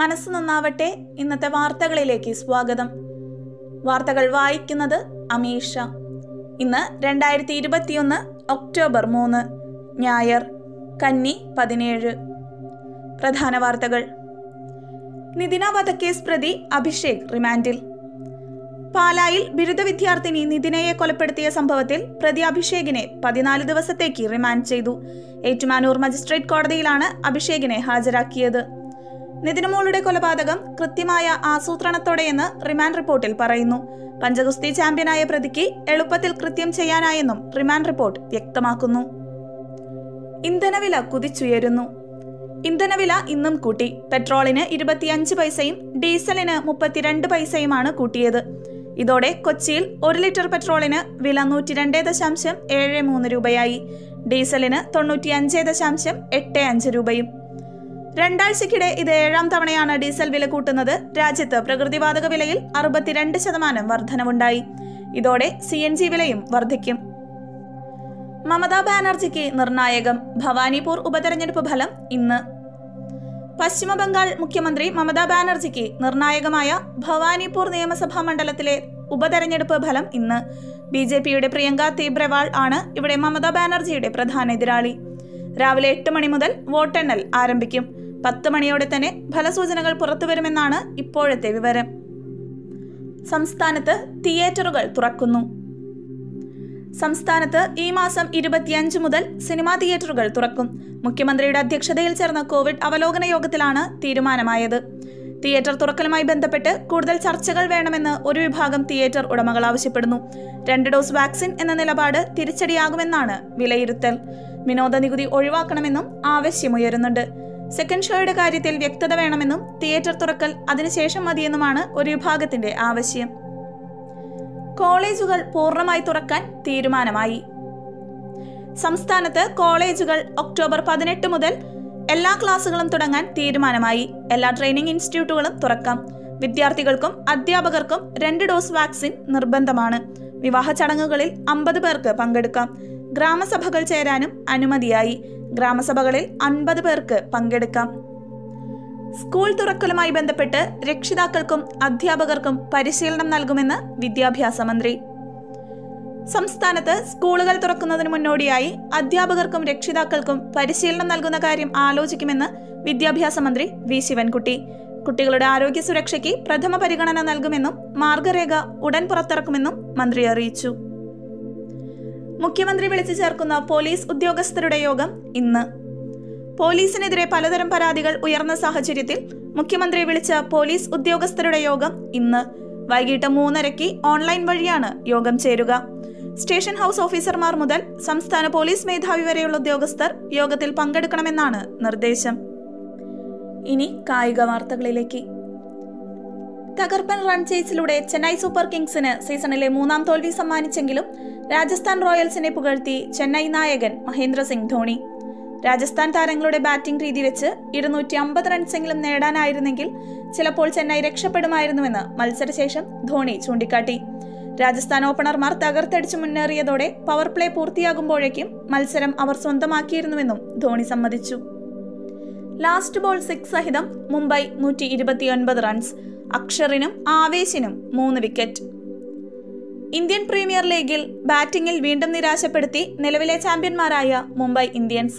മനസ്സ് നന്നാവട്ടെ. ഇന്നത്തെ വാർത്തകളിലേക്ക് സ്വാഗതം. വാർത്തകൾ വായിക്കുന്നത് അമീഷ. ഇന്ന് രണ്ടായിരത്തി ഇരുപത്തിയൊന്ന് ഒക്ടോബർ മൂന്ന് ഞായർ കന്നി പതിനേഴ്. പ്രധാന വാർത്തകൾ. നിതിന വധക്കേസ് പ്രതി അഭിഷേക് റിമാൻഡിൽ. പാലായിൽ ബിരുദ വിദ്യാർത്ഥിനി നിതിനയെ കൊലപ്പെടുത്തിയ സംഭവത്തിൽ പ്രതി അഭിഷേകിനെ പതിനാല് ദിവസത്തേക്ക് റിമാൻഡ് ചെയ്തു. ഏറ്റുമാനൂർ മജിസ്ട്രേറ്റ് കോടതിയിലാണ് അഭിഷേകിനെ ഹാജരാക്കിയത്. നിതിനമോളുടെ കൊലപാതകം കൃത്യമായ ആസൂത്രണത്തോടെയെന്ന് റിമാൻഡ് റിപ്പോർട്ടിൽ പറയുന്നു. പഞ്ചഗുസ്തി ചാമ്പ്യനായ പ്രതിക്ക് എളുപ്പത്തിൽ കൃത്യം ചെയ്യാനായെന്നും റിമാൻഡ് റിപ്പോർട്ട് വ്യക്തമാക്കുന്നു. ഇന്ധനവില കുതിച്ചുയരുന്നു. ഇന്ധനവില ഇന്നും കൂട്ടി. പെട്രോളിന് ഇരുപത്തിയഞ്ച് പൈസയും ഡീസലിന് മുപ്പത്തിരണ്ട് പൈസയുമാണ് കൂട്ടിയത്. ഇതോടെ കൊച്ചിയിൽ ഒരു ലിറ്റർ പെട്രോളിന് വില നൂറ്റി രണ്ട് ദശാംശം ഏഴ് മൂന്ന് രൂപയായി. ഡീസലിന് തൊണ്ണൂറ്റിയഞ്ച് ദശാംശം എട്ട് അഞ്ച് രൂപയും രണ്ടാഴ്ചക്കിടെ ഇത് ഏഴാം തവണയാണ് ഡീസൽ വില കൂട്ടുന്നത്. രാജ്യത്ത് പ്രകൃതിവാതക വിലയിൽ അറുപത്തിരണ്ട് ശതമാനം വർധനവുണ്ടായി. ഇതോടെ സി എൻ ജി വിലയും വർദ്ധിക്കും മമതാ ബാനർജിക്ക് നിർണായകം. ഭവാനിപൂർ ഉപതെരഞ്ഞെടുപ്പ് ഫലം ഇന്ന്. പശ്ചിമ ബംഗാൾ മുഖ്യമന്ത്രി മമതാ ബാനർജിക്ക് നിർണായകമായ ഭവാനിപൂർ നിയമസഭാ മണ്ഡലത്തിലെ ഉപതെരഞ്ഞെടുപ്പ് ഫലം ഇന്ന്. ബി ജെ പിയുടെ പ്രിയങ്ക തീബ്രവാൾ ആണ് ഇവിടെ മമതാ ബാനർജിയുടെ പ്രധാന എതിരാളി. രാവിലെ എട്ട് മണി മുതൽ വോട്ടെണ്ണൽ ആരംഭിക്കും. പത്ത് മണിയോടെ തന്നെ ഫലസൂചനകൾ പുറത്തുവരുമെന്നാണ് ഇപ്പോഴത്തെ വിവരം. സംസ്ഥാനത്ത് തിയേറ്ററുകൾ തുറക്കുന്നു. സംസ്ഥാനത്ത് ഈ മാസം ഇരുപത്തിയഞ്ച് മുതൽ സിനിമാ തിയേറ്ററുകൾ തുറക്കും. മുഖ്യമന്ത്രിയുടെ അധ്യക്ഷതയിൽ ചേർന്ന കോവിഡ് അവലോകന യോഗത്തിലാണ് തീരുമാനമായത്. തിയേറ്റർ തുറക്കലുമായി ബന്ധപ്പെട്ട് കൂടുതൽ ചർച്ചകൾ വേണമെന്ന് ഒരു വിഭാഗം തിയേറ്റർ ഉടമകൾ ആവശ്യപ്പെടുന്നു. രണ്ട് ഡോസ് വാക്സിൻ എന്ന നിലപാട് തിരിച്ചടിയാകുമെന്നാണ് വിലയിരുത്തൽ. വിനോദ നികുതി ഒഴിവാക്കണമെന്നും ആവശ്യമുയരുന്നുണ്ട്. സെക്കൻഡ് ഷോയുടെ കാര്യത്തിൽ വ്യക്തത വേണമെന്നും തിയേറ്റർ തുറക്കൽ അതിനുശേഷം മതിയെന്നുമാണ് ഒരു വിഭാഗത്തിന്റെ ആവശ്യം. കോളേജുകൾ പൂർണമായി തുറക്കാൻ തീരുമാനമായി. സംസ്ഥാനത്ത് കോളേജുകൾ ഒക്ടോബർ പതിനെട്ട് മുതൽ എല്ലാ ക്ലാസുകളും തുടങ്ങാൻ തീരുമാനമായി. എല്ലാ ട്രെയിനിങ് ഇൻസ്റ്റിറ്റ്യൂട്ടുകളും തുറക്കാം. വിദ്യാർത്ഥികൾക്കും അധ്യാപകർക്കും രണ്ട് ഡോസ് വാക്സിൻ നിർബന്ധമാണ്. വിവാഹ ചടങ്ങുകളിൽ അമ്പത് പേർക്ക് പങ്കെടുക്കാം. ഗ്രാമസഭകൾ ചേരാനും അനുമതിയായി. ഗ്രാമസഭകളിൽ അൻപത് പേർക്ക് പങ്കെടുക്കാം. സ്കൂൾ തുറക്കലുമായി ബന്ധപ്പെട്ട് രക്ഷിതാക്കൾക്കും അധ്യാപകർക്കും പരിശീലനം നൽകുമെന്ന് വിദ്യാഭ്യാസ മന്ത്രി. സംസ്ഥാനത്ത് സ്കൂളുകൾ തുറക്കുന്നതിന് മുന്നോടിയായി അധ്യാപകർക്കും രക്ഷിതാക്കൾക്കും പരിശീലനം നൽകുന്ന കാര്യം ആലോചിക്കുമെന്ന് വിദ്യാഭ്യാസ മന്ത്രി വി. ശിവൻകുട്ടി. കുട്ടികളുടെ ആരോഗ്യ സുരക്ഷയ്ക്ക് പ്രഥമ പരിഗണന നൽകുമെന്നും മാർഗരേഖ ഉടൻ പുറത്തിറക്കുമെന്നും മന്ത്രി അറിയിച്ചു. മുഖ്യമന്ത്രി വിളിച്ചു ചേർക്കുന്ന പോലീസ് ഉദ്യോഗസ്ഥരുടെ യോഗം ഇന്ന്. പോലീസിനെതിരെ പലതരം പരാതികൾ ഉയർന്ന സാഹചര്യത്തിൽ മുഖ്യമന്ത്രി വിളിച്ച പോലീസ് ഉദ്യോഗസ്ഥരുടെ യോഗം ഇന്ന്. വൈകിട്ട് മൂന്നരയ്ക്ക് ഓൺലൈൻ വഴിയാണ് യോഗം ചേരുക. സ്റ്റേഷൻ ഹൗസ് ഓഫീസർമാർ മുതൽ സംസ്ഥാന പോലീസ് മേധാവി വരെയുള്ള ഉദ്യോഗസ്ഥർ യോഗത്തിൽ പങ്കെടുക്കണമെന്നാണ് നിർദ്ദേശം. ഇനി കായിക വാർത്തകളിലേക്ക്. തകർപ്പൻ റൺ ചേസിലൂടെ ചെന്നൈ സൂപ്പർ കിങ്സിന് സീസണിലെ മൂന്നാം തോൽവി സമ്മാനിച്ചെങ്കിലും രാജസ്ഥാൻ റോയൽസിനെ പുകഴ്ത്തി ചെന്നൈ നായകൻ മഹേന്ദ്ര സിംഗ് ധോണി. രാജസ്ഥാൻ താരങ്ങളുടെ ബാറ്റിംഗ് രീതി വെച്ച് ഇരുന്നൂറ്റി അമ്പത് റൺസെങ്കിലും നേടാനായിരുന്നെങ്കിൽ ചിലപ്പോൾ ചെന്നൈ രക്ഷപ്പെടുമായിരുന്നുവെന്ന് മത്സരശേഷം ധോണി ചൂണ്ടിക്കാട്ടി. രാജസ്ഥാൻ ഓപ്പണർമാർ തകർത്തടിച്ചു മുന്നേറിയതോടെ പവർ പ്ലേ പൂർത്തിയാകുമ്പോഴേക്കും മത്സരം അവർ സ്വന്തമാക്കിയിരുന്നുവെന്നും ധോണി സമ്മതിച്ചു. ലാസ്റ്റ് ബോൾ സിക്സ് സഹിതം മുംബൈ നൂറ്റി ഇരുപത്തിയൊൻപത് റൺസ് അക്ഷറിനും ആവേശിനും മൂന്ന് വിക്കറ്റ് ഇന്ത്യൻ പ്രീമിയർ ലീഗിൽ ബാറ്റിംഗിൽ വീണ്ടും നിരാശപ്പെടുത്തി നിലവിലെ ചാമ്പ്യന്മാരായ മുംബൈ ഇന്ത്യൻസ്.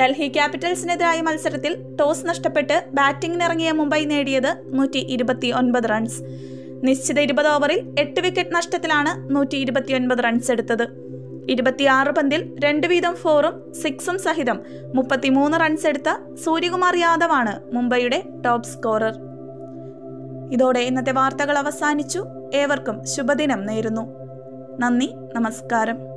ഡൽഹി ക്യാപിറ്റൽസിനെതിരായ മത്സരത്തിൽ ടോസ് നഷ്ടപ്പെട്ട് ബാറ്റിംഗിനിറങ്ങിയ മുംബൈ നേടിയത് നൂറ്റി ഇരുപത്തി ഒൻപത് റൺസ് നിശ്ചിത ഇരുപത് ഓവറിൽ എട്ട് വിക്കറ്റ് നഷ്ടത്തിലാണ് നൂറ്റി ഇരുപത്തിയൊൻപത് റൺസ് എടുത്തത്. ഇരുപത്തിയാറ് പന്തിൽ രണ്ട് വീതം ഫോറും സിക്സും സഹിതം മുപ്പത്തിമൂന്ന് റൺസ് എടുത്ത സൂര്യകുമാർ യാദവാണ് മുംബൈയുടെ ടോപ്പ് സ്കോറർ ഇതോടെ ഇന്നത്തെ വാർത്തകൾ അവസാനിച്ചു. ഏവർക്കും ശുഭദിനം നേരുന്നു. നന്ദി നമസ്കാരം.